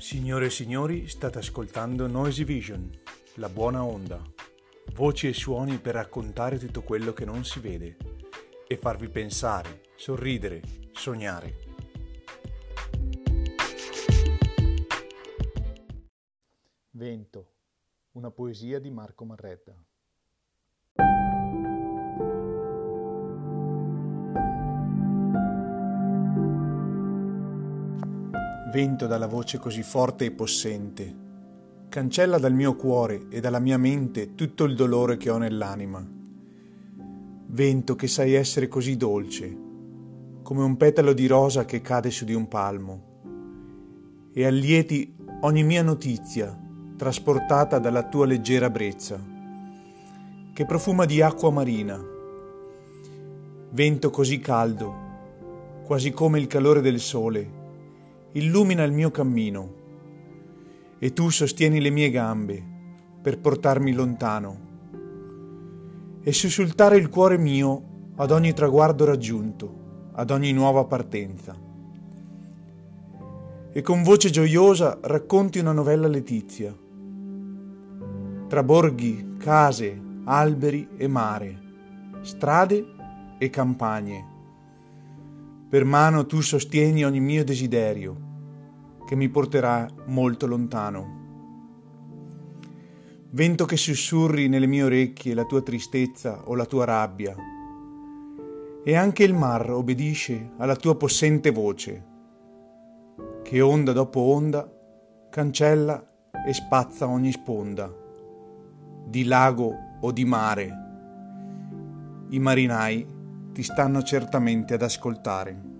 Signore e signori, state ascoltando Noisy Vision, la buona onda. Voci e suoni per raccontare tutto quello che non si vede e farvi pensare, sorridere, sognare. Vento, una poesia di Marco Marretta. Vento dalla voce così forte e possente, cancella dal mio cuore e dalla mia mente tutto il dolore che ho nell'anima. Vento che sai essere così dolce, come un petalo di rosa che cade su di un palmo, e allieti ogni mia notizia trasportata dalla tua leggera brezza, che profuma di acqua marina. Vento così caldo, quasi come il calore del sole, illumina il mio cammino e tu sostieni le mie gambe per portarmi lontano e sussultare il cuore mio ad ogni traguardo raggiunto, ad ogni nuova partenza. E con voce gioiosa racconti una novella letizia. Tra borghi, case, alberi e mare, strade e campagne per mano tu sostieni ogni mio desiderio, che mi porterà molto lontano. Vento che sussurri nelle mie orecchie la tua tristezza o la tua rabbia, e anche il mar obbedisce alla tua possente voce, che onda dopo onda cancella e spazza ogni sponda, di lago o di mare. I marinai ti stanno certamente ad ascoltare.